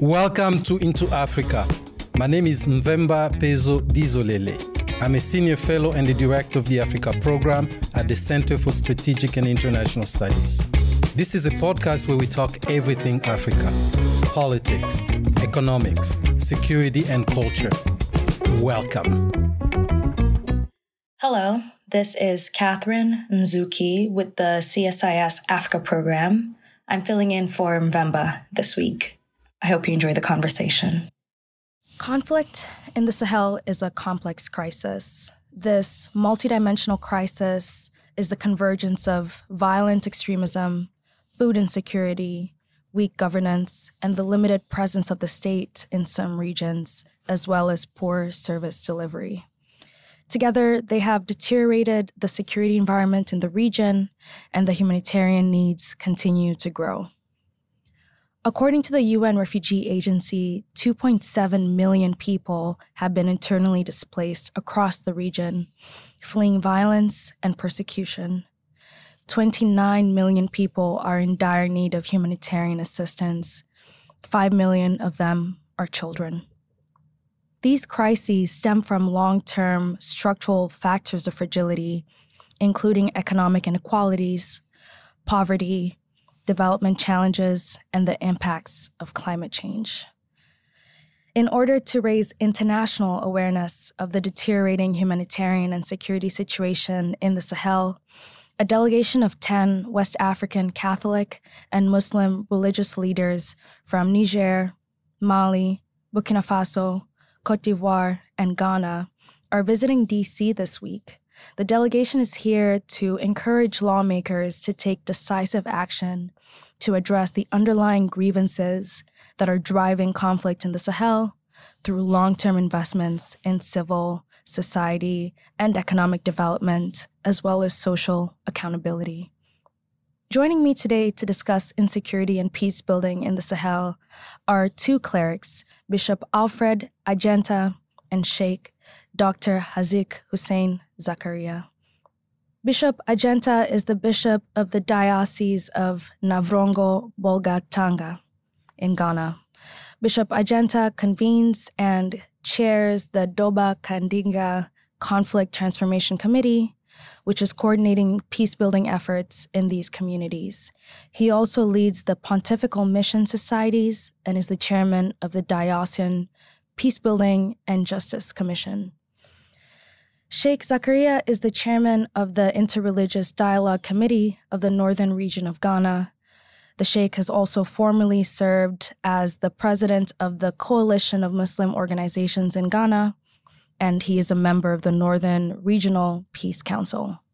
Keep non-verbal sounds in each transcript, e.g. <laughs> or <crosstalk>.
Welcome to Into Africa. My name is Mvemba Pezo Dizolele. I'm a senior fellow and the director of the Africa program at the Center for Strategic and International Studies. This is a podcast where we talk everything Africa politics, economics, security, and culture. Welcome. Hello, this is Catherine Nzuki with the CSIS Africa program. I'm filling in for Mvemba this week. I hope you enjoy the conversation. Conflict in the Sahel is a complex crisis. This multidimensional crisis is the convergence of violent extremism, food insecurity, weak governance, and the limited presence of the state in some regions, as well as poor service delivery. Together, they have deteriorated the security environment in the region, and the humanitarian needs continue to grow. According to the UN Refugee Agency, 2.7 million people have been internally displaced across the region, fleeing violence and persecution. 29 million people are in dire need of humanitarian assistance. 5 million of them are children. These crises stem from long term structural factors of fragility, including economic inequalities, poverty, development challenges, and the impacts of climate change. In order to raise international awareness of the deteriorating humanitarian and security situation in the Sahel, a delegation of 10 West African Catholic and Muslim religious leaders from Niger, Mali, Burkina Faso, Cote d'Ivoire, and Ghana are visiting DC this week the delegation is here to encourage lawmakers to take decisive action to address the underlying grievances that are driving conflict in the Sahel through long term investments in civil, society, and economic development, as well as social accountability. Joining me today to discuss insecurity and peace building in the Sahel are two clerics, Bishop Alfred Agyenta and Sheikh Dr. Hazic Hussein Zakaria. Bishop Agyenta is the bishop of the Diocese of Navrongo Bolgatanga in Ghana. Bishop Agyenta convenes and chairs the Doba Kandiga Conflict Transformation Committee, which is coordinating peace building efforts in these communities. He also leads the Pontifical Mission Societies and is the chairman of the Diocesan Peace Building and Justice Commission. Sheikh Zakaria is the chairman of the Interreligious Dialogue Committee of the Northern Region of Ghana. The Sheikh has also formerly served as the president of the Coalition of Muslim Organizations in Ghana, and he is a member of the Northern Regional Peace Council.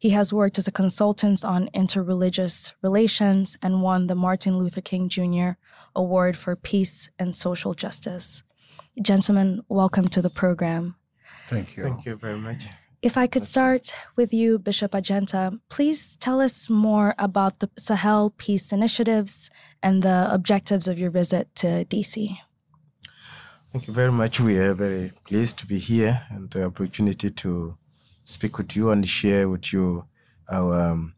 He has worked as a consultant on interreligious relations and won the Martin Luther King Jr. Award for Peace and Social Justice. Gentlemen, welcome to the program. Thank you. Thank you very much. If I could start with you, Bishop Agyenta, please tell us more about the Sahel Peace Initiatives and the objectives of your visit to DC. Thank you very much. We are very pleased to be here and the opportunity to speak with you and share with you our um,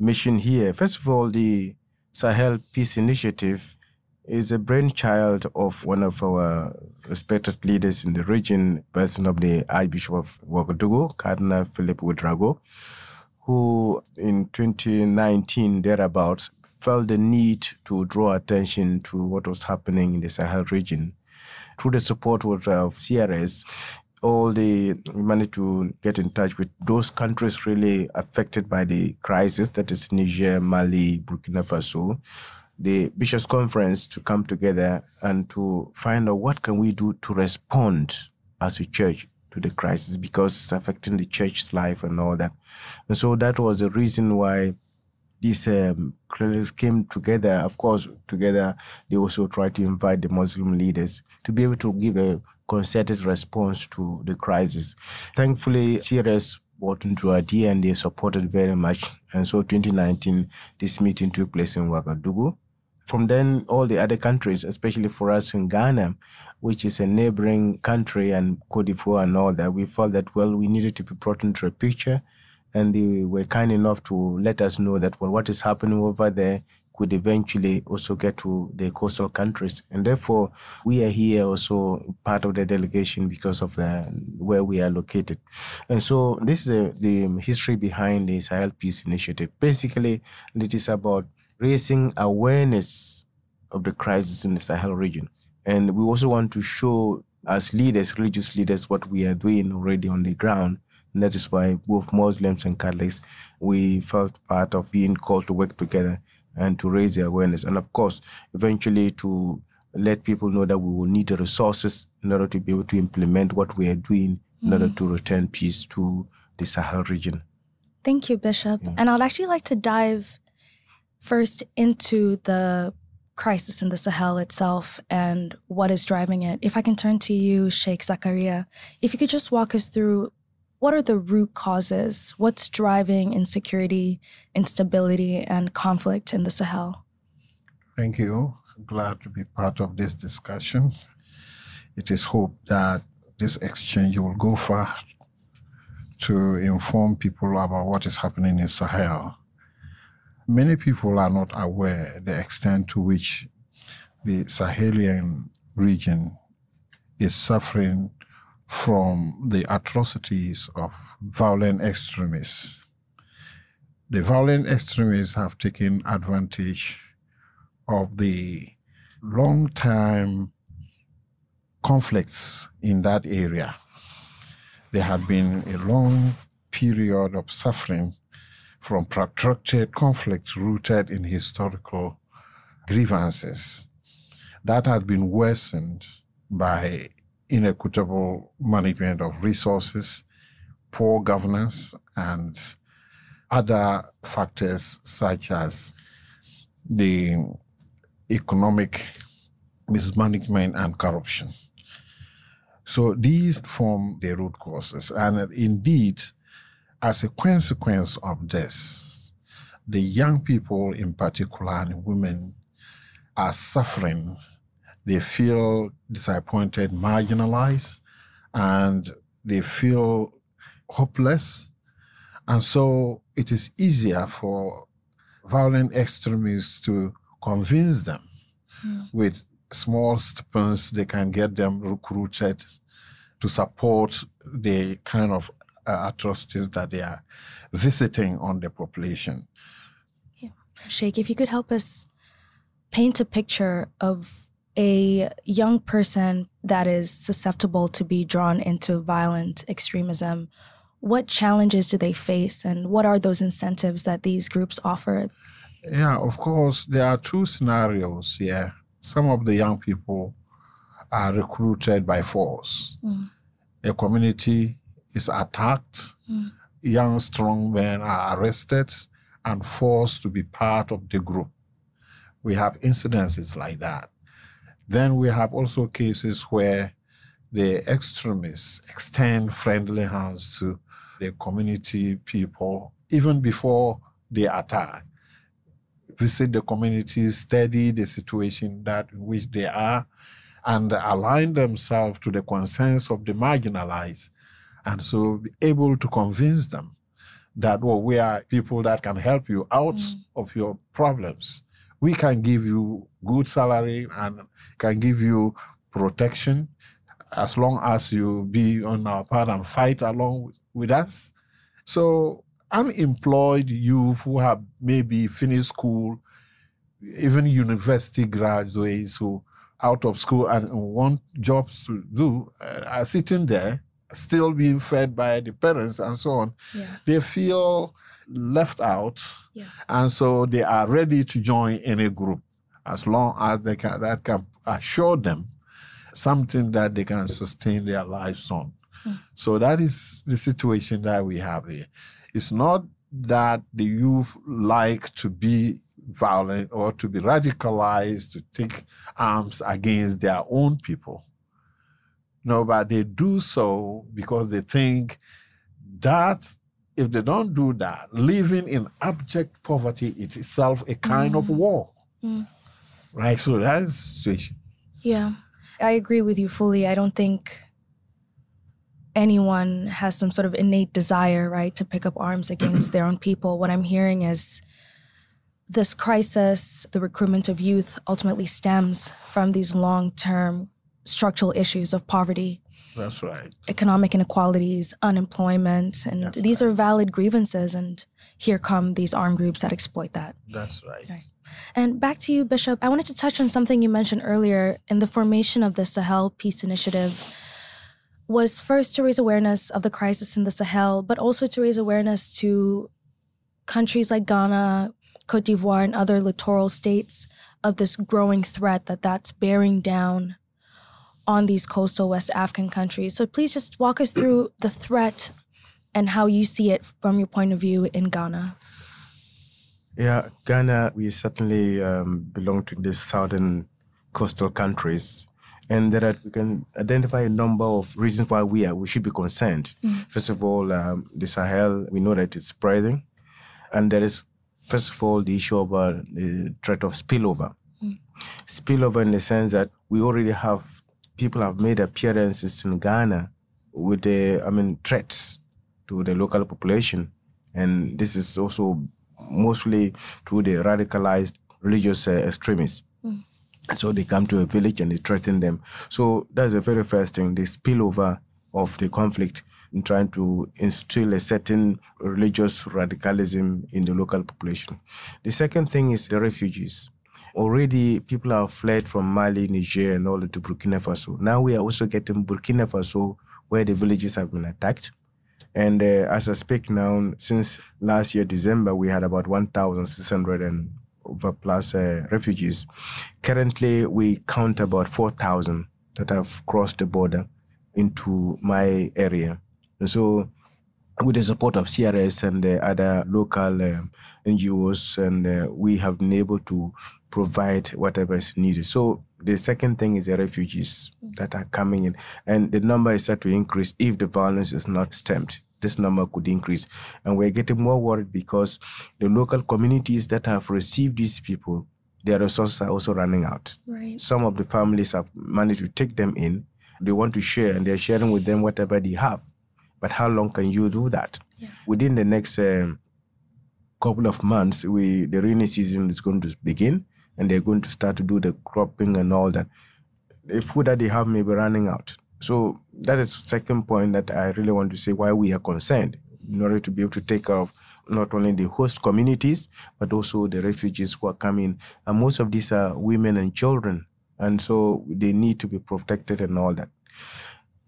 mission here. First of all, the Sahel Peace Initiative is a brainchild of one of our respected leaders in the region, person of the Archbishop of Ouagadougou, Cardinal Philip Ouedraogo, who in 2019 thereabouts felt the need to draw attention to what was happening in the Sahel region. Through the support of CRS, all the managed to get in touch with those countries really affected by the crisis, that is Niger, Mali, Burkina Faso, the bishops conference to come together and to find out what can we do to respond as a church to the crisis because it's affecting the church's life and all that. And so that was the reason why these um, came together. Of course, together they also tried to invite the Muslim leaders to be able to give a concerted response to the crisis. Thankfully, CRS bought into idea and they supported very much. And so 2019, this meeting took place in Ouagadougou. From then, all the other countries, especially for us in Ghana, which is a neighboring country, and Cote d'Ivoire and all that, we felt that, well, we needed to be brought into a picture and they were kind enough to let us know that well, what is happening over there could eventually also get to the coastal countries. And therefore, we are here also part of the delegation because of the, where we are located. And so, this is a, the history behind the Sahel Peace Initiative. Basically, it is about raising awareness of the crisis in the Sahel region. And we also want to show as leaders, religious leaders, what we are doing already on the ground. And that is why both Muslims and Catholics, we felt part of being called to work together and to raise the awareness. And of course, eventually to let people know that we will need the resources in order to be able to implement what we are doing in mm order to return peace to the Sahel region. Thank you, Bishop. Yeah. And I'd actually like to dive first into the crisis in the Sahel itself and what is driving it. If I can turn to you, Sheikh Zakaria, if you could just walk us through what are the root causes? What's driving insecurity, instability, and conflict in the Sahel? Thank you. glad to be part of this discussion. It is hoped that this exchange will go far to inform people about what is happening in Sahel. Many people are not aware the extent to which the Sahelian region is suffering from the atrocities of violent extremists. The violent extremists have taken advantage of the long time conflicts in that area. There had been a long period of suffering from protracted conflict rooted in historical grievances. That has been worsened by inequitable management of resources, poor governance, and other factors such as the economic mismanagement and corruption. So these form the root causes. And indeed, as a consequence of this, the young people in particular and women are suffering they feel disappointed, marginalized, and they feel hopeless. And so it is easier for violent extremists to convince them mm. with small stipends, they can get them recruited to support the kind of uh, atrocities that they are visiting on the population. Yeah. Sheikh, if you could help us paint a picture of a young person that is susceptible to be drawn into violent extremism, what challenges do they face and what are those incentives that these groups offer? Yeah, of course, there are two scenarios here. Some of the young people are recruited by force. Mm. A community is attacked, mm. young, strong men are arrested and forced to be part of the group. We have incidences like that. Then we have also cases where the extremists extend friendly hands to the community people even before they attack. Visit the community, study the situation that in which they are, and align themselves to the concerns of the marginalized, and so be able to convince them that well, we are people that can help you out mm. of your problems we can give you good salary and can give you protection as long as you be on our part and fight along with us. So unemployed youth who have maybe finished school, even university graduates who are out of school and want jobs to do uh, are sitting there still being fed by the parents and so on. Yeah. They feel left out, yeah. and so they are ready to join any group as long as they can that can assure them something that they can sustain their lives on. Mm. So that is the situation that we have here. It's not that the youth like to be violent or to be radicalized to take arms against their own people. No, but they do so because they think that if they don't do that, living in abject poverty is itself a kind mm. of war. Mm. Right? So that is the situation. Yeah. I agree with you fully. I don't think anyone has some sort of innate desire, right, to pick up arms <clears throat> against their own people. What I'm hearing is this crisis, the recruitment of youth, ultimately stems from these long term structural issues of poverty. That's right. Economic inequalities, unemployment, and That's these right. are valid grievances. And here come these armed groups that exploit that. That's right. Right. And back to you, Bishop. I wanted to touch on something you mentioned earlier in the formation of the Sahel Peace Initiative was first to raise awareness of the crisis in the Sahel, but also to raise awareness to countries like Ghana, Cote d'Ivoire, and other littoral states of this growing threat that that's bearing down on these coastal West African countries. So please just walk us through the threat and how you see it from your point of view in Ghana. Yeah, Ghana, we certainly um, belong to the southern coastal countries. And there are, we can identify a number of reasons why we are we should be concerned. First of all, um, the Sahel, we know that it's spreading, and there is, first of all, the issue of uh, the threat of spillover. Spillover in the sense that we already have people have made appearances in Ghana with the, I mean, threats to the local population, and this is also mostly through the radicalized religious uh, extremists. So they come to a village and they threaten them. So that's the very first thing, the spillover of the conflict in trying to instill a certain religious radicalism in the local population. The second thing is the refugees. Already people have fled from Mali, Niger, and all to Burkina Faso. Now we are also getting Burkina Faso where the villages have been attacked. And uh, as I speak now, since last year, December, we had about 1,600 and over plus uh, refugees. Currently, we count about 4,000 that have crossed the border into my area. And so, with the support of CRS and the other local um NGOs, and uh, we have been able to provide whatever is needed. So the second thing is the refugees that are coming in, and the number is set to increase if the violence is not stemmed. This number could increase, and we're getting more worried because the local communities that have received these people, their resources are also running out. Right. Some of the families have managed to take them in. They want to share, and they're sharing with them whatever they have. But how long can you do that? Yeah. Within the next um, couple of months, we the rainy season is going to begin, and they're going to start to do the cropping and all that. The food that they have may be running out. So that is second point that I really want to say why we are concerned in order to be able to take care of not only the host communities but also the refugees who are coming. And most of these are women and children, and so they need to be protected and all that.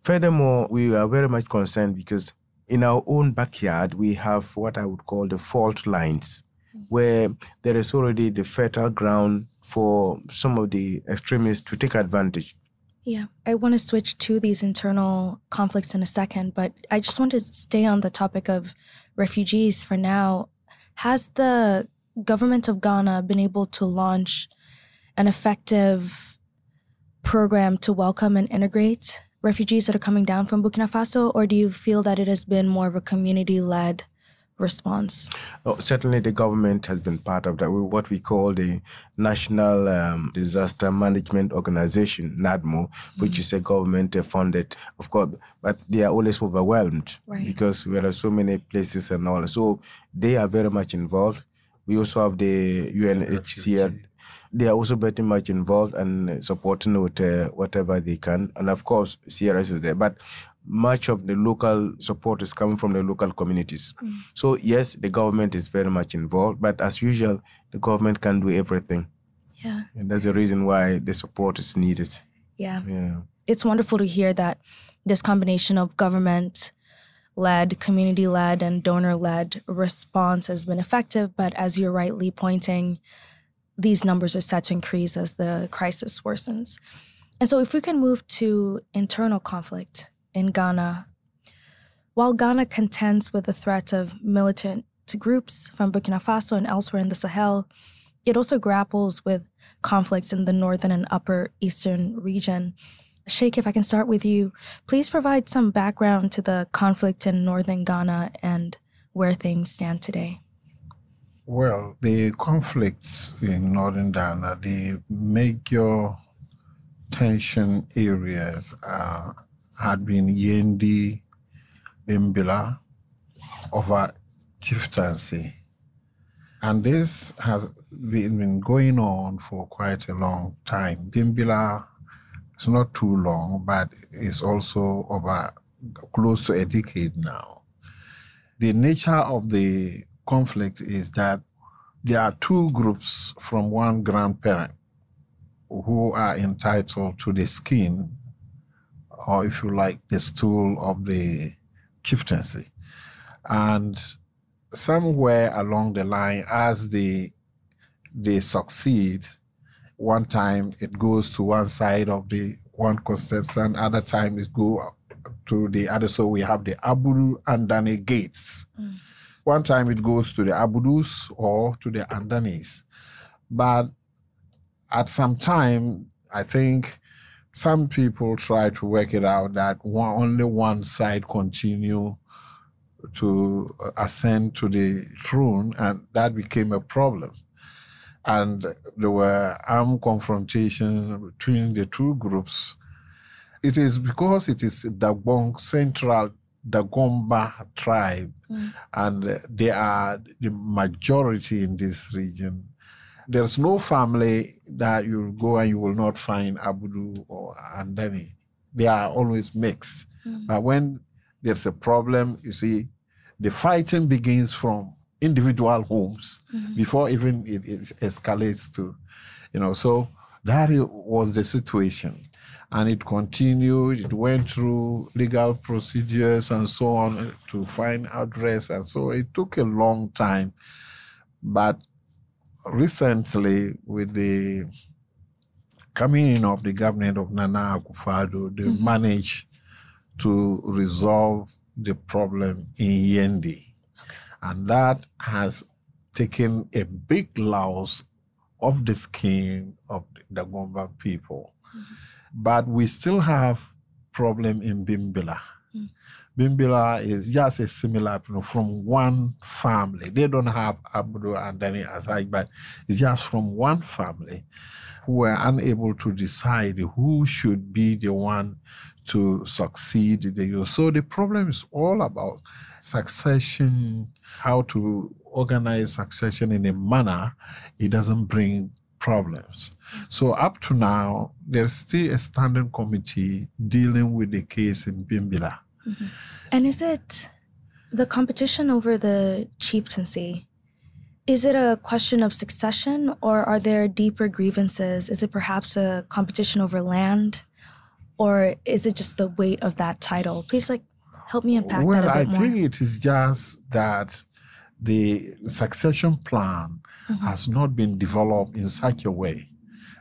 Furthermore, we are very much concerned because in our own backyard, we have what I would call the fault lines, where there is already the fertile ground for some of the extremists to take advantage. Yeah, I want to switch to these internal conflicts in a second, but I just want to stay on the topic of refugees for now. Has the government of Ghana been able to launch an effective program to welcome and integrate refugees that are coming down from Burkina Faso, or do you feel that it has been more of a community led response? Oh, certainly, the government has been part of that. We- What we call the National um, Disaster Management Organization (NADMO), which is a government-funded, of course, but they are always overwhelmed Right. because there are so many places and all. So they are very much involved. We also have the UNHCR. They are also very much involved and supporting with uh, whatever they can, and of course, CRS is there. But much of the local support is coming from the local communities. Mm. So yes, the government is very much involved, but as usual, the government can do everything, Yeah, and that's the reason why the support is needed. yeah. Yeah. it's wonderful to hear that this combination of government led, community led, and donor led response has been effective. But as you're rightly pointing, these numbers are set to increase as the crisis worsens. And so, if we can move to internal conflict in Ghana, while Ghana contends with the threat of militant groups from Burkina Faso and elsewhere in the Sahel, it also grapples with conflicts in the northern and upper eastern region. Sheikh, if I can start with you, please provide some background to the conflict in northern Ghana and where things stand today. Well, the conflicts in northern Ghana, the major tension areas uh, had been Yendi Bimbilla over chieftaincy. And this has been, been going on for quite a long time. Bimbilla is not too long, but it's also over close to a decade now. The nature of the conflict is that there are two groups from one grandparent who are entitled to the skin, or if you like, the stool of the chieftaincy. And somewhere along the line, as they they succeed, one time it goes to one side of the one contestant, other time it go to the other. So we have the Abudu and Dani gates. Mm. One time it goes to the Abudus or to the Andanis. But at some time, I think some people try to work it out that one, only one side continue to ascend to the throne, and that became a problem. And there were armed confrontations between the two groups. It is because it is Dagbon Central Dagomba tribe, mm. and they are the majority in this region. There's no family that you go and you will not find Abudu or Andani. They are always mixed. Mm. But when there's a problem, you see, the fighting begins from individual homes mm-hmm. before even it, it escalates to, you know, so that was the situation and it continued. It went through legal procedures and so on to find address, and so it took a long time. But recently, with the coming in of the government of Nana Akufo-Addo, they mm-hmm. managed to resolve the problem in Yendi. And that has taken a big loss of the skin of the Dagomba people. Mm-hmm. But we still have problem in Bimbilla. Mm. Bimbilla is just a similar, you know, from one family. They don't have Abudu and Dani Asaj, but it's just from one family who were unable to decide who should be the one to succeed. So the problem is all about succession, how to organize succession in a manner it doesn't bring problems. So up to now, there's still a standing committee dealing with the case in Bimbilla. Mm-hmm. And is it the competition over the chieftaincy? Is it a question of succession or are there deeper grievances? Is it perhaps a competition over land? Or is it just the weight of that title? Please like help me unpack well, that bit I more. Think it is just that the succession plan mm-hmm. has not been developed in such a way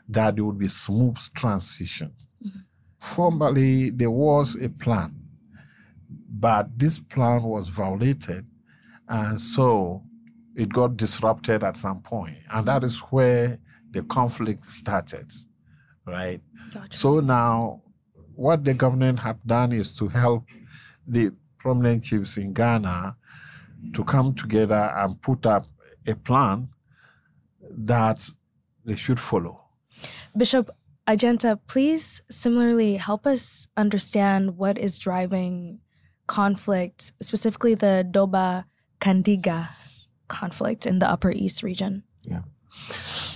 that there would be smooth transition. Mm-hmm. Formerly, there was a plan, but this plan was violated, and so it got disrupted at some point, and that is where the conflict started, right? Gotcha. So now, what the government have done is to help the prominent chiefs in Ghana to come together and put up a plan that they should follow. Bishop Agyenta, please similarly help us understand what is driving conflict, specifically the Doba Kandiga conflict in the Upper East region. Yeah.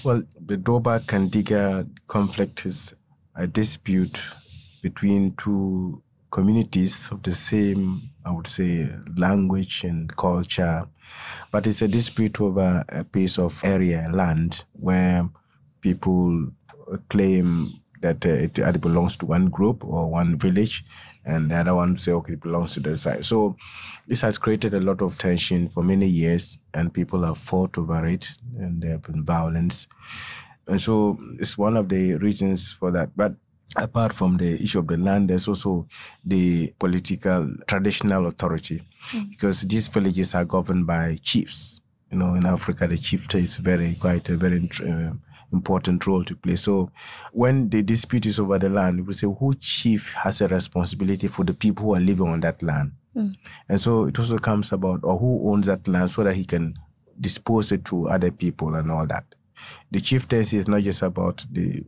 Well, the Doba Kandiga conflict is a dispute between two communities of the same, I would say, language and culture. But it's a dispute over a piece of area, land, where people claim that uh, it, it belongs to one group or one village, and the other one say, okay, it belongs to the side. So this has created a lot of tension for many years, and people have fought over it, and there have been violence. And so it's one of the reasons for that. But apart from the issue of the land, there's also the political traditional authority, mm. because these villages are governed by chiefs. You know, in Africa, the chief is very quite a very uh, important role to play. So, when the dispute is over the land, we say who chief has a responsibility for the people who are living on that land, mm. and so it also comes about or who owns that land so that he can dispose it to other people and all that. The chieftaincy is not just about the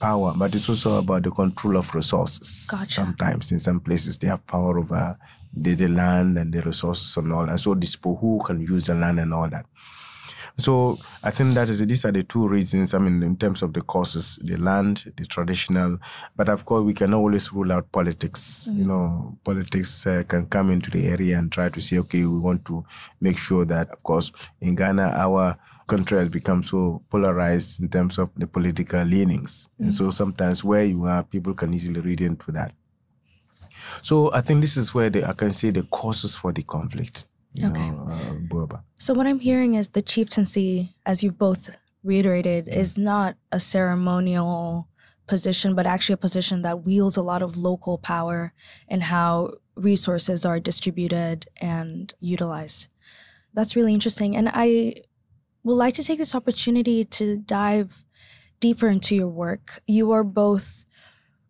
power, but it's also about the control of resources. Gotcha. Sometimes in some places they have power over the, the land and the resources and all, and so these who can use the land and all that. So I think that is these are the two reasons. I mean, in terms of the causes, the land, the traditional, but of course we can always rule out politics. You know, politics uh, can come into the area and try to say, okay, we want to make sure that, of course, in Ghana our country has become so polarized in terms of the political leanings, and so sometimes where you are, people can easily read into that. So I think this is where the, I can say the causes for the conflict. You Okay. know, uh, Boba. So what I'm hearing is the chieftaincy, as you've both reiterated, is not a ceremonial position, but actually a position that wields a lot of local power in how resources are distributed and utilized. That's really interesting. And I would like to take this opportunity to dive deeper into your work. You are both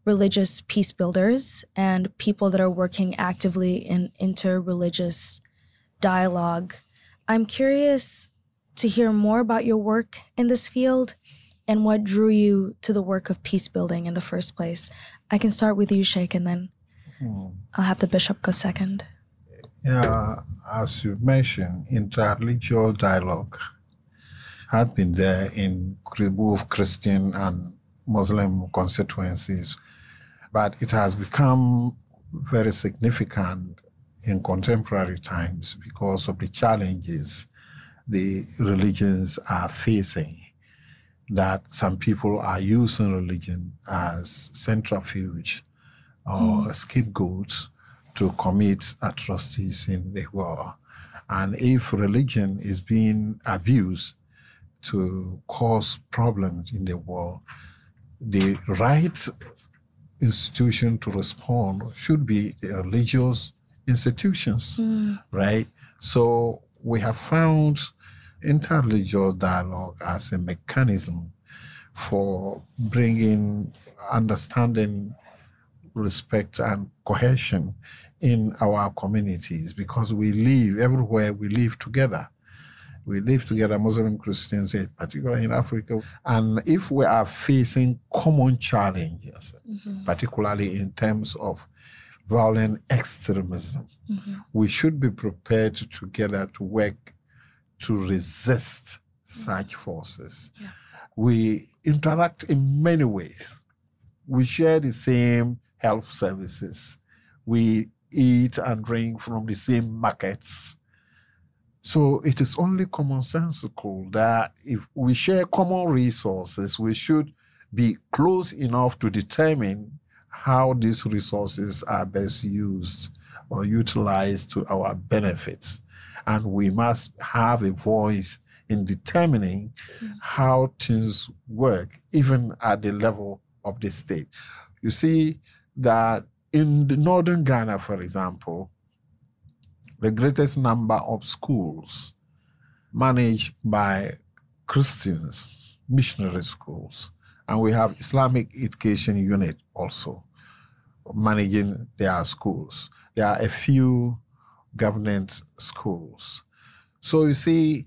religious peace builders and people that are working actively in interreligious dialogue. I'm curious to hear more about your work in this field and what drew you to the work of peace building in the first place. I can start with you, Sheikh, and then hmm. I'll have the bishop go second. Yeah, as you mentioned, interreligious dialogue had been there in both Christian and Muslim constituencies, but it has become very significant in contemporary times because of the challenges the religions are facing. That some people are using religion as centrifuge or hmm. scapegoats to commit atrocities in the world. And if religion is being abused to cause problems in the world, the right institution to respond should be the religious institutions, right? So we have found interreligious dialogue as a mechanism for bringing understanding respect and cohesion in our communities because we live everywhere we live together. We live together, Muslim Christians, eh, particularly in Africa. And if we are facing common challenges, particularly in terms of violent extremism, mm-hmm. we should be prepared together to work to resist such forces. We interact in many ways we share the same health services. We eat and drink from the same markets. So it is only commonsensical that if we share common resources, we should be close enough to determine how these resources are best used or utilized to our benefit. And we must have a voice in determining how things work, even at the level of the state. You see that in the northern Ghana, for example, the greatest number of schools managed by Christians, missionary schools, and we have Islamic education unit also managing their schools. There are a few government schools. So you see,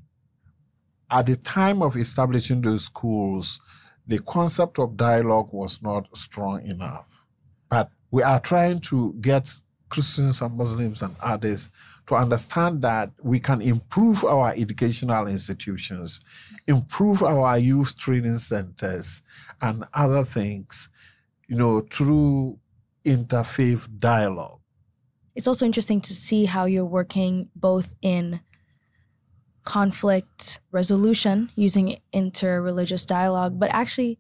at the time of establishing those schools, the concept of dialogue was not strong enough. But we are trying to get Christians and Muslims and others to understand that we can improve our educational institutions, improve our youth training centers, and other things, you know, through interfaith dialogue. It's also interesting to see how you're working both in conflict resolution using interreligious dialogue, but actually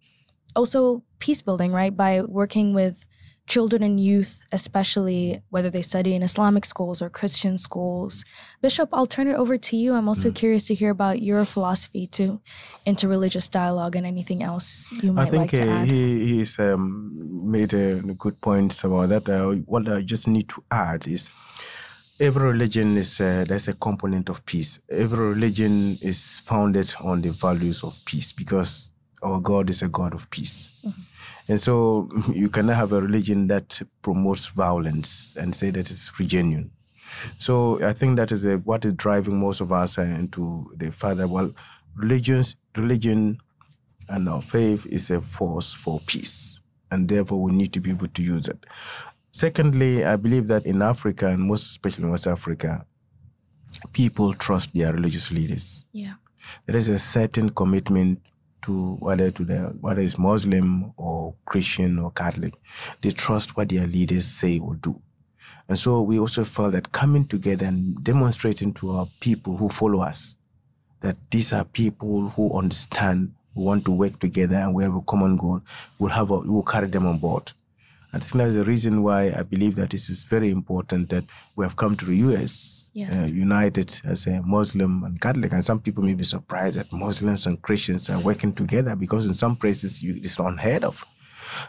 also peace building, right? By working with children and youth, especially whether they study in Islamic schools or Christian schools. Bishop, I'll turn it over to you. I'm also curious to hear about your philosophy to interreligious dialogue and anything else you might like think to uh, add. he he's um, made uh, good points about that. Uh, what I just need to add is every religion is uh, there's a component of peace. Every religion is founded on the values of peace because our God is a God of peace. And so <laughs> you cannot have a religion that promotes violence and say that it's genuine. So I think that is uh what is driving most of us into the further. Well, religions, religion And our faith is a force for peace. And therefore, we need to be able to use it. Secondly, I believe that in Africa, and most especially in West Africa, people trust their religious leaders. Yeah. There is a certain commitment to whether to the whether it's Muslim or Christian or Catholic, they trust what their leaders say or do. And so we also felt that coming together and demonstrating to our people who follow us that these are people who understand, who want to work together, and we have a common goal. We'll have a, we'll carry them on board. And think that's the reason why I believe that this is very important that we have come to the US, Yes. uh, united as a Muslim and Catholic. And some people may be surprised that Muslims and Christians are working together because in some places you, it's unheard of.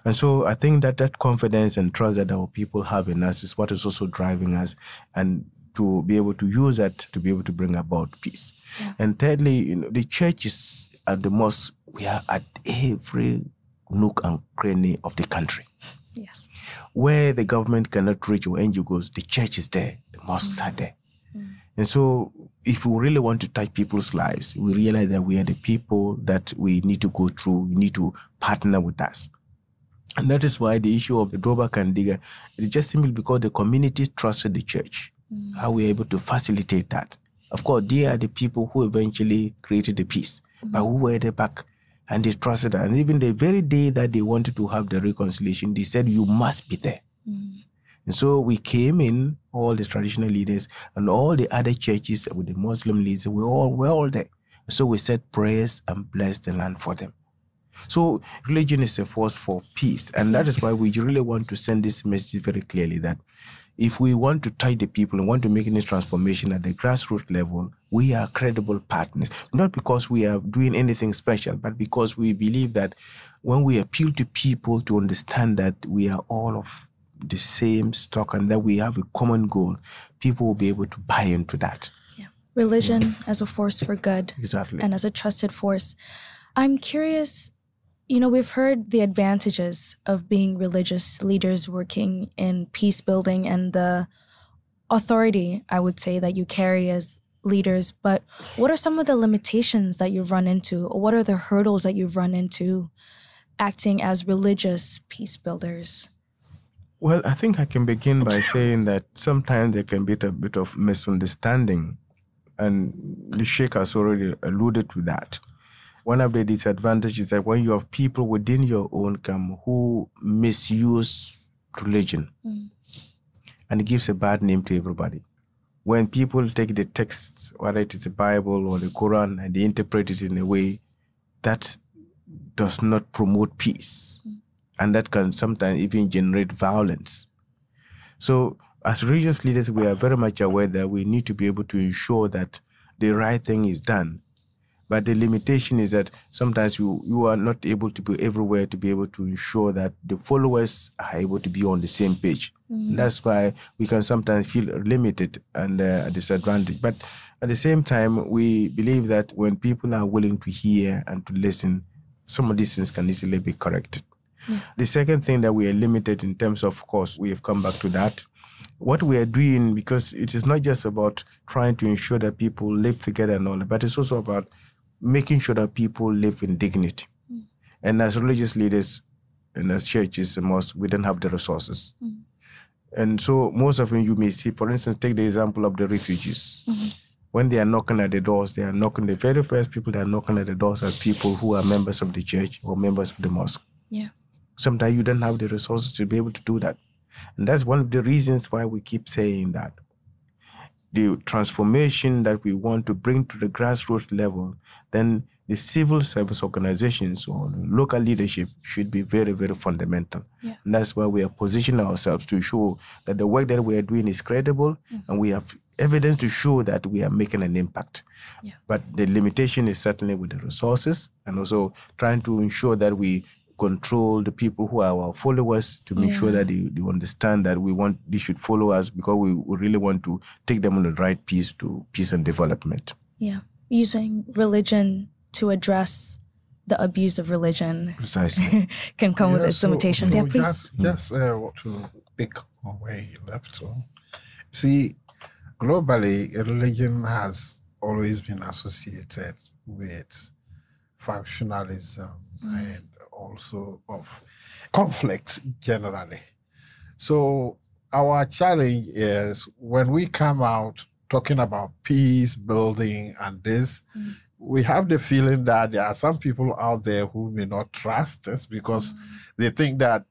And so I think that that confidence and trust that our people have in us is what is also driving us and to be able to use that to be able to bring about peace. And thirdly, you know, the churches and the mosques, we are at every nook and cranny of the country. Yes. Where the government cannot reach or NGOs, the church is there, the mosques are there. And so, if we really want to touch people's lives, we realize that we are the people that we need to go through, we need to partner with us. And that is why the issue of the Doba Kandiga is just simply because the community trusted the church. Mm. How we are able to facilitate that. Of course, they are the people who eventually created the peace, mm. but who were the back and they trusted us. And even the very day that they wanted to have the reconciliation, they said, You must be there. Mm. And so we came in, all the traditional leaders and all the other churches with the Muslim leaders, we all were all there. So we said prayers and blessed the land for them. So religion is a force for peace. And that is why we really want to send this message very clearly that if we want to touch the people and want to make any transformation at the grassroots level, we are credible partners. Not because we are doing anything special, but because we believe that when we appeal to people to understand that we are all of the same stock and that we have a common goal, people will be able to buy into that. Yeah. Religion as a force for good Exactly. and as a trusted force. I'm curious, you know, we've heard the advantages of being religious leaders working in peace building and the authority, I would say, that you carry as leaders. But what are some of the limitations that you've run into? Or what are the hurdles that you've run into acting as religious peace builders? Well, I think I can begin by saying that sometimes there can be a bit of misunderstanding, and the Sheikh has already alluded to that. One of the disadvantages is that when you have people within your own camp who misuse religion, mm. and it gives a bad name to everybody. When people take the texts, whether it is the Bible or the Quran, and they interpret it in a way that does not promote peace mm. And that can sometimes even generate violence. So, as religious leaders, we are very much aware that we need to be able to ensure that the right thing is done. But the limitation is that sometimes you, you are not able to be everywhere to be able to ensure that the followers are able to be on the same page. And that's why we can sometimes feel limited and uh, disadvantaged. But at the same time, we believe that when people are willing to hear and to listen, some of these things can easily be corrected. The second thing that we are limited in terms of, course, we have come back to that. What we are doing, because it is not just about trying to ensure that people live together and all but it's also about making sure that people live in dignity. Mm. And as religious leaders and as churches and mosques, we don't have the resources. Mm. And so most of them you may see, for instance, take the example of the refugees. Mm-hmm. When they are knocking at the doors, they are knocking the very first people that are knocking at the doors are people who are members of the church or members of the mosque. Yeah. Sometimes you don't have the resources to be able to do that. And that's one of the reasons why we keep saying that. The transformation that we want to bring to the grassroots level, then the civil service organizations or local leadership should be very, very fundamental. Yeah. And that's why we are positioning ourselves to show that the work that we are doing is credible mm. and we have evidence to show that we are making an impact. Yeah. But the limitation is certainly with the resources and also trying to ensure that we control the people who are our followers to make sure that they, they understand that we want they should follow us because we, we really want to take them on the right piece to peace and development. Yeah. Using religion to address the abuse of religion Precisely. <laughs> can come with its so- limitations. so yeah, please. Just, just uh, to pick on where you left to. See, globally, religion has always been associated with factionalism mm. and also of conflicts generally. So our challenge is when we come out talking about peace building and this, mm. we have the feeling that there are some people out there who may not trust us because mm. they think that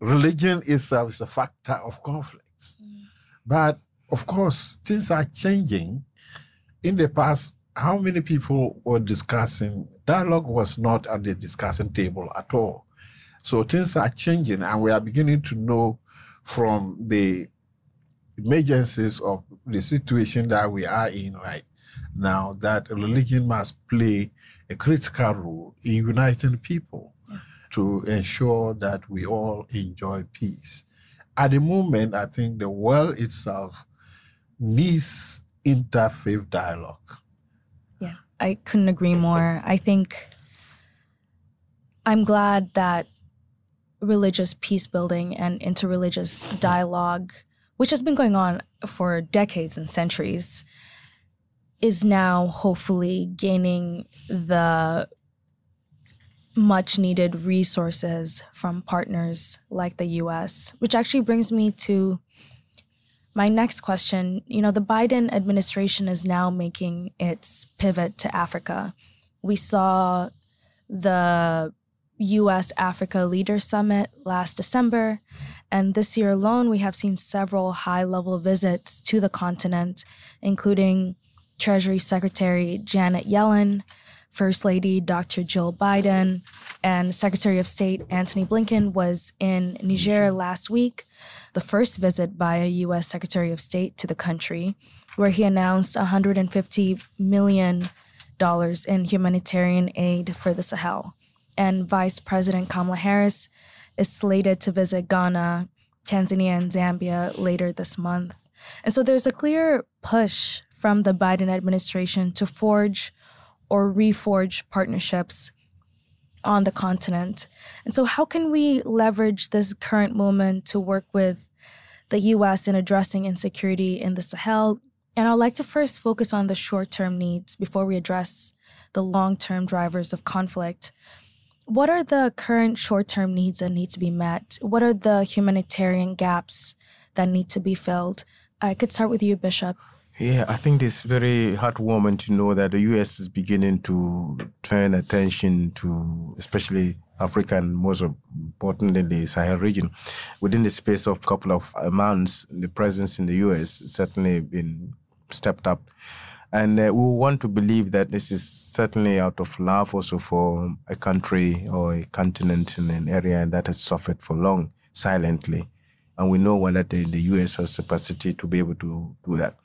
religion itself is a factor of conflict. Mm. But of course, things are changing. In the past, how many people were discussing? Dialogue was not at the discussion table at all. So things are changing, and we are beginning to know from the emergencies of the situation that we are in right now that religion must play a critical role in uniting people to ensure that we all enjoy peace. At the moment, I think the world itself needs interfaith dialogue. I couldn't agree more. I think I'm glad that religious peace building and interreligious dialogue, which has been going on for decades and centuries, is now hopefully gaining the much needed resources from partners like the US, which actually brings me to my next question. You know, the Biden administration is now making its pivot to Africa. We saw the US Africa Leaders Summit last December. And this year alone, we have seen several high level visits to the continent, including Treasury Secretary Janet Yellen, First Lady Dr. Jill Biden, and Secretary of State Antony Blinken was in Niger last week, the first visit by a U.S. Secretary of State to the country, where he announced $150 million in humanitarian aid for the Sahel and Vice President Kamala Harris is slated to visit Ghana, Tanzania, and Zambia later this month. And so there's a clear push from the Biden administration to forge or reforge partnerships on the continent. And so, how can we leverage this current moment to work with the US in addressing insecurity in the Sahel? And I'd like to first focus on the short term needs before we address the long term drivers of conflict what are the current short term needs that need to be met? What are the humanitarian gaps that need to be filled? I could start with you, Bishop. Yeah, I think it's very heartwarming to know that the US is beginning to turn attention to especially Africa and most importantly the Sahel region. Within the space of a couple of months, the presence in the US certainly been stepped up. And uh, we want to believe that this is certainly out of love also for a country or a continent in an area that has suffered for long silently. And we know well that the, the US has capacity to be able to do that.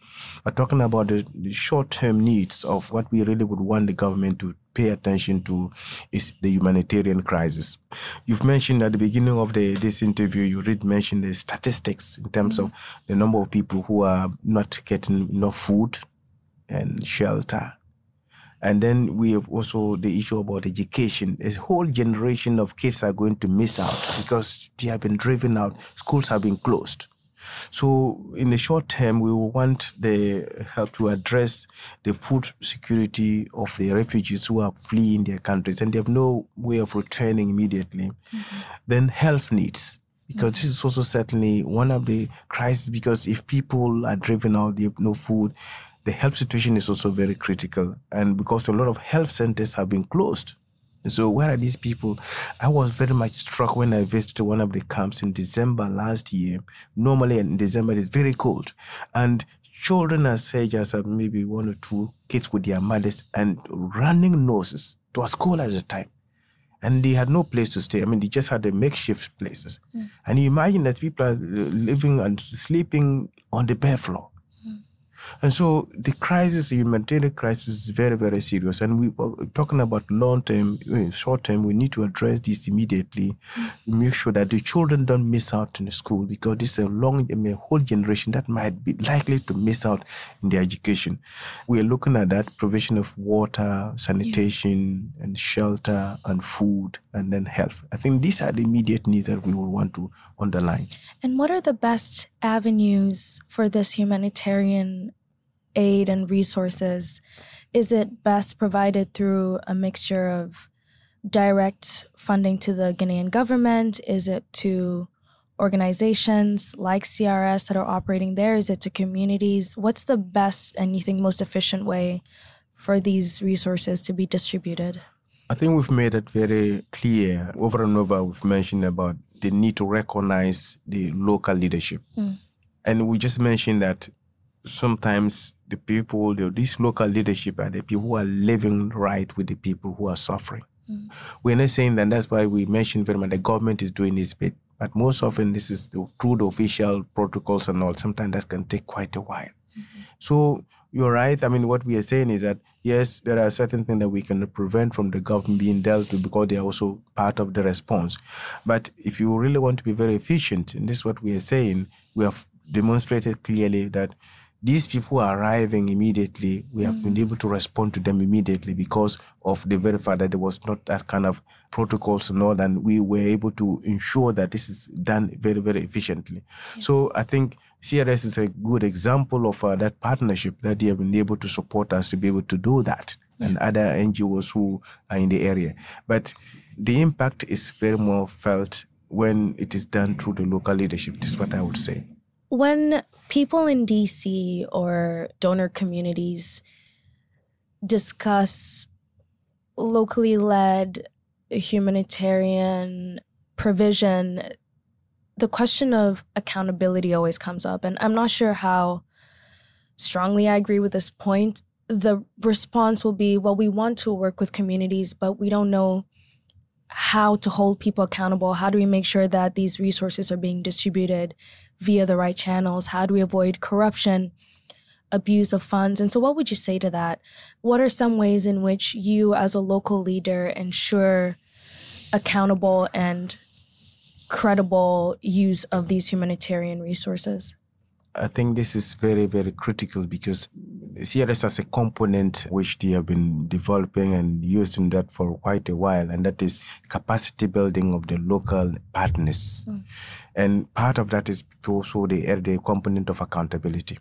But talking about the, the short term needs of what we really would want the government to pay attention to is the humanitarian crisis. You've mentioned at the beginning of the, this interview, you did mention the statistics in terms mm-hmm. of the number of people who are not getting enough food and shelter. And then we have also the issue about education. A whole generation of kids are going to miss out because they have been driven out. Schools have been closed. So, in the short term, we want the help to address the food security of the refugees who are fleeing their countries and they have no way of returning immediately. Mm-hmm. Then, health needs because this is also certainly one of the crises because if people are driven out they have no food the health situation is also very critical. And because a lot of health centers have been closed. So where are these people? I was very much struck when I visited one of the camps in December last year. Normally in December it's very cold. And children as such as maybe one or two kids with their mothers and running noses to a school at the time. And they had no place to stay. I mean, they just had the makeshift places. Mm. And you imagine that people are living and sleeping on the bare floor. And so the crisis, the humanitarian crisis, is very, very serious. And we are talking about long term, eh, short term. We need to address this immediately. Mm-hmm. Make sure that the children don't miss out in the school because this is a long, I mean, a whole generation that might be likely to miss out in their education. We are looking at that provision of water, sanitation, yeah. and shelter, and food, and then health. I think these are the immediate needs that we will want to underline. And what are the best avenues for this humanitarian aid and resources, is it best provided through a mixture of direct funding to the Ghanaian government? Is it to organizations like CRS that are operating there? Is it to communities? What's the best and you think most efficient way for these resources to be distributed? I think we've made it very clear over and over. We've mentioned about the need to recognize the local leadership. Mm. And we just mentioned that sometimes the people, the, this local leadership are the people who are living right with the people who are suffering. Mm. We're not saying that that's why we mentioned very much the government is doing its bit, but most often this is the, through the official protocols and all. Sometimes that can take quite a while. Mm-hmm. So you're right. I mean, what we are saying is that yes, there are certain things that we can prevent from the government being dealt with because they are also part of the response. But if you really want to be very efficient, and this is what we are saying, we have demonstrated clearly that these people are arriving immediately. We have mm. been able to respond to them immediately because of the very fact that there was not that kind of protocols and all, and we were able to ensure that this is done very, very efficiently. Yeah. So I think CRS is a good example of uh, that partnership that they have been able to support us to be able to do that, yeah. and other NGOs who are in the area. But the impact is very more felt when it is done through the local leadership. This is what I would say. When people in DC or donor communities discuss locally led humanitarian provision, the question of accountability always comes up. And I'm not sure how strongly I agree with this point. The response will be well, we want to work with communities, but we don't know how to hold people accountable. How do we make sure that these resources are being distributed via the right channels? How do we avoid corruption, abuse of funds? And so, what would you say to that? What are some ways in which you, as a local leader, ensure accountable and credible use of these humanitarian resources? I think this is very, very critical because CRS as a component which they have been developing and using that for quite a while, and that is capacity building of the local partners. Mm. And part of that is also the, the component of accountability.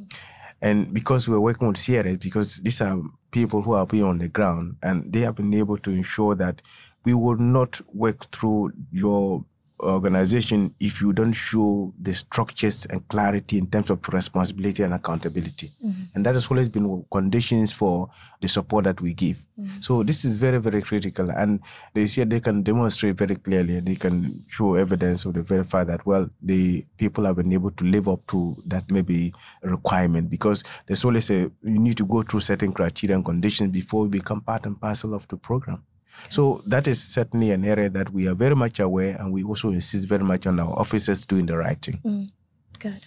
Mm. And because we're working with CRS, because these are people who are being on the ground, and they have been able to ensure that we will not work through your organization if you don't show the structures and clarity in terms of responsibility and accountability. Mm-hmm. And that has always been conditions for the support that we give. Mm-hmm. So this is very, very critical. And they see they can demonstrate very clearly and they can show evidence or the verify that, well, the people have been able to live up to that maybe requirement because there's always a, you need to go through certain criteria and conditions before you become part and parcel of the program. So that is certainly an area that we are very much aware, and we also insist very much on our officers doing the right thing. Mm, good.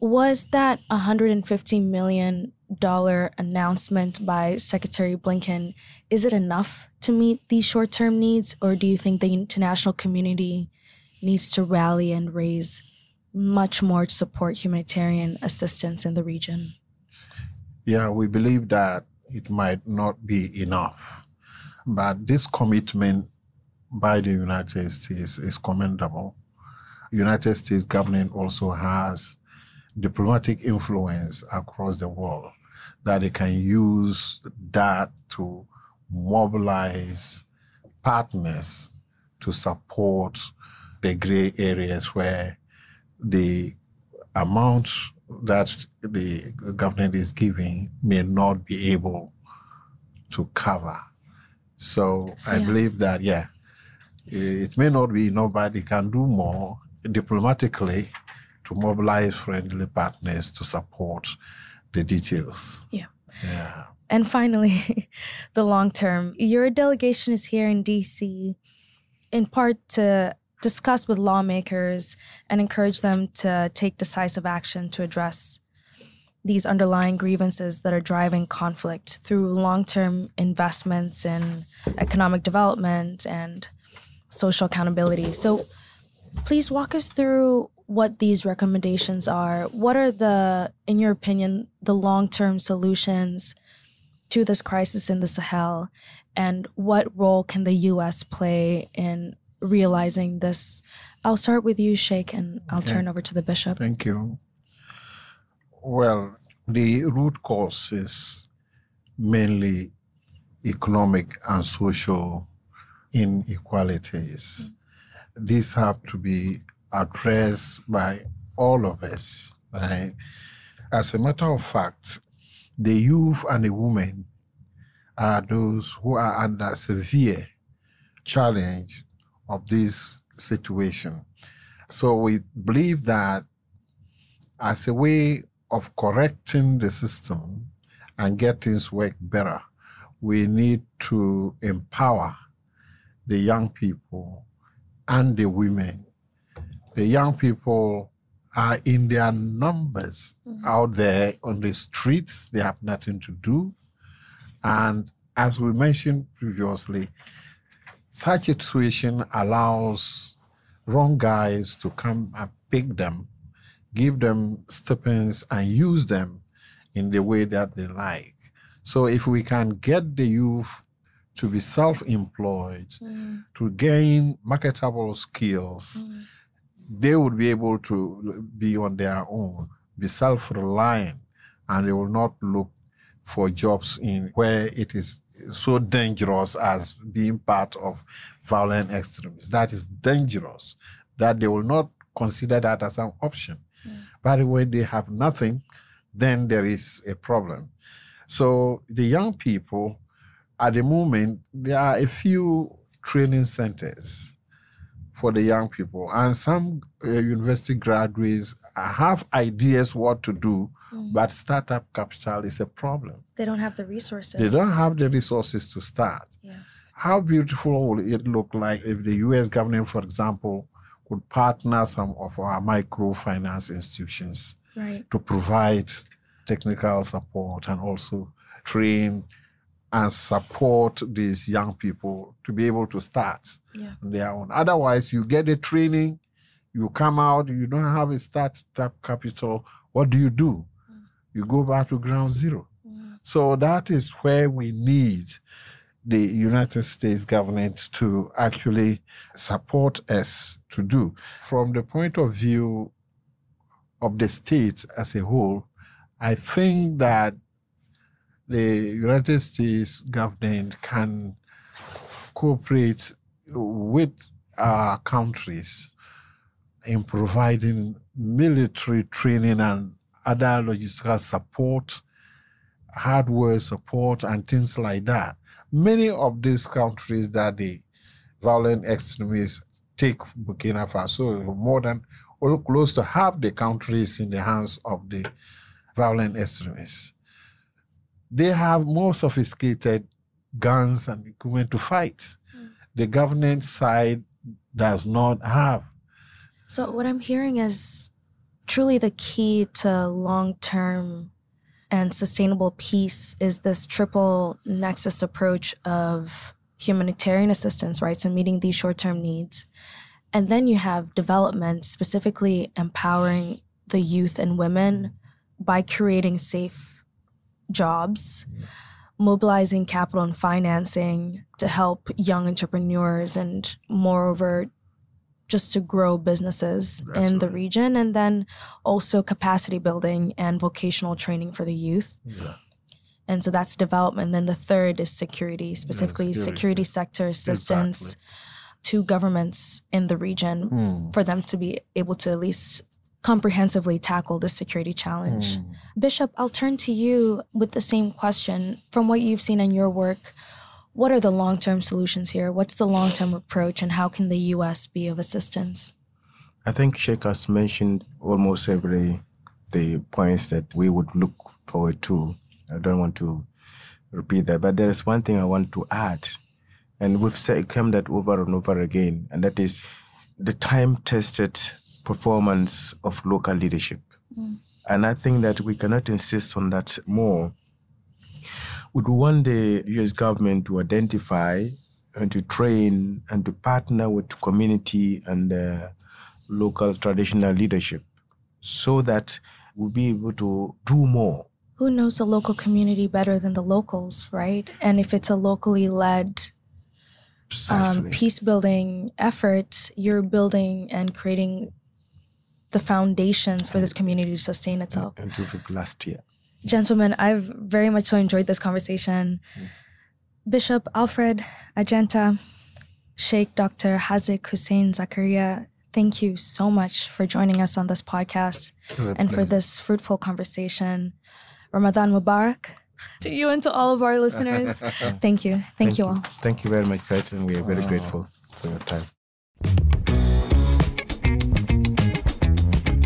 Was that 150 million dollar announcement by Secretary Blinken is it enough to meet these short-term needs, or do you think the international community needs to rally and raise much more to support humanitarian assistance in the region? Yeah, we believe that it might not be enough but this commitment by the United States is commendable. United States government also has diplomatic influence across the world that they can use that to mobilize partners to support the gray areas where the amount that the government is giving may not be able to cover. So I yeah. believe that, yeah, it may not be nobody can do more diplomatically to mobilize friendly partners to support the details. Yeah. Yeah. And finally, <laughs> the long term. Your delegation is here in DC in part to discuss with lawmakers and encourage them to take decisive action to address these underlying grievances that are driving conflict through long term investments in economic development and social accountability. So, please walk us through what these recommendations are. What are the, in your opinion, the long term solutions to this crisis in the Sahel? And what role can the US play in realizing this? I'll start with you, Sheikh, and I'll okay. turn over to the bishop. Thank you. Well, The root cause is mainly economic and social inequalities. These have to be addressed by all of us, right? As a matter of fact, the youth and the women are those who are under severe challenge of this situation. So we believe that as a way of correcting the system and get things work better, we need to empower the young people and the women. The young people are in their numbers mm-hmm. out there on the streets. They have nothing to do. And as we mentioned previously, such a situation allows wrong guys to come and pick them, give them stipends, and use them in the way that they like. So if we can get the youth to be self-employed, mm. to gain marketable skills, mm. they would be able to be on their own, be self-reliant, and they will not look for jobs in where it is so dangerous as being part of violent extremism. That is dangerous. That they will not consider that as an option. Mm. But when they have nothing, then there is a problem. So the young people at the moment, there are a few training centers for the young people, and some uh, university graduates have ideas what to do, mm. but startup capital is a problem. They don't have the resources. They don't have the resources to start. Yeah. How beautiful would it look like if the U.S. government, for example, could partner some of our microfinance institutions right. to provide technical support and also train and support these young people to be able to start yeah. on their own. Otherwise, you get the training, you come out, you don't have a startup capital. What do you do? Mm. You go back to ground zero. Mm. So that is where we need the United States government to actually support us to do. From the point of view of the state as a whole, I think that the United States government can cooperate with our countries in providing military training and other logistical support, hardware support, and things like that. Many of these countries that the violent extremists take Burkina Faso, more than or close to half the countries in the hands of the violent extremists they have more sophisticated guns and equipment to fight. Mm. The government side does not have. So, what I'm hearing is truly the key to long term and sustainable peace is this triple nexus approach of humanitarian assistance, right? So, meeting these short term needs. And then you have development, specifically empowering the youth and women by creating safe jobs, mobilizing capital and financing to help young entrepreneurs and moreover just to grow businesses That's in right. the region and then also capacity building and vocational training for the youth. Yeah. And so that's development. Then the third is security, specifically yeah, security. security. sector assistance exactly. to governments in the region mm. for them to be able to at least comprehensively tackle this security challenge. Mm. Bishop, I'll turn to you with the same question. From what you've seen in your work, what are the long term solutions here? What's the long term approach, and how can the U.S. be of assistance? I think Sheikh has mentioned almost every the points that we would look forward to. I don't want to repeat that, but there is one thing I want to add, and we've said come that over and over again, and that is the time tested performance of local leadership. Mm. And I think that we cannot insist on that more. Would want the US government to identify and to train and to partner with community and uh, local traditional leadership so that we'll be able to do more. Who knows the local community better than the locals, right? And if it's a locally led um, peace building effort, you're building and creating the foundations for this community to sustain itself. And to last year. Gentlemen, I've very much so enjoyed this conversation. Bishop Alfred Agyenta, Sheikh Dr. Hazic Hussein Zakaria, thank you so much for joining us on this podcast and for this fruitful conversation. Ramadan Mubarak to you and to all of our listeners. <laughs> Thank you. Thank, Thank you, you all. Thank you very much, Kate, and we are very grateful for your time.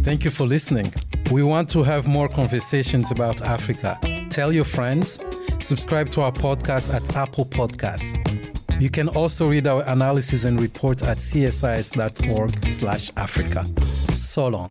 Thank you for listening. We want to have more conversations about Africa. Tell your friends, subscribe to our podcast at Apple Podcasts. You can also read our analysis and report at csis.org/africa. So long.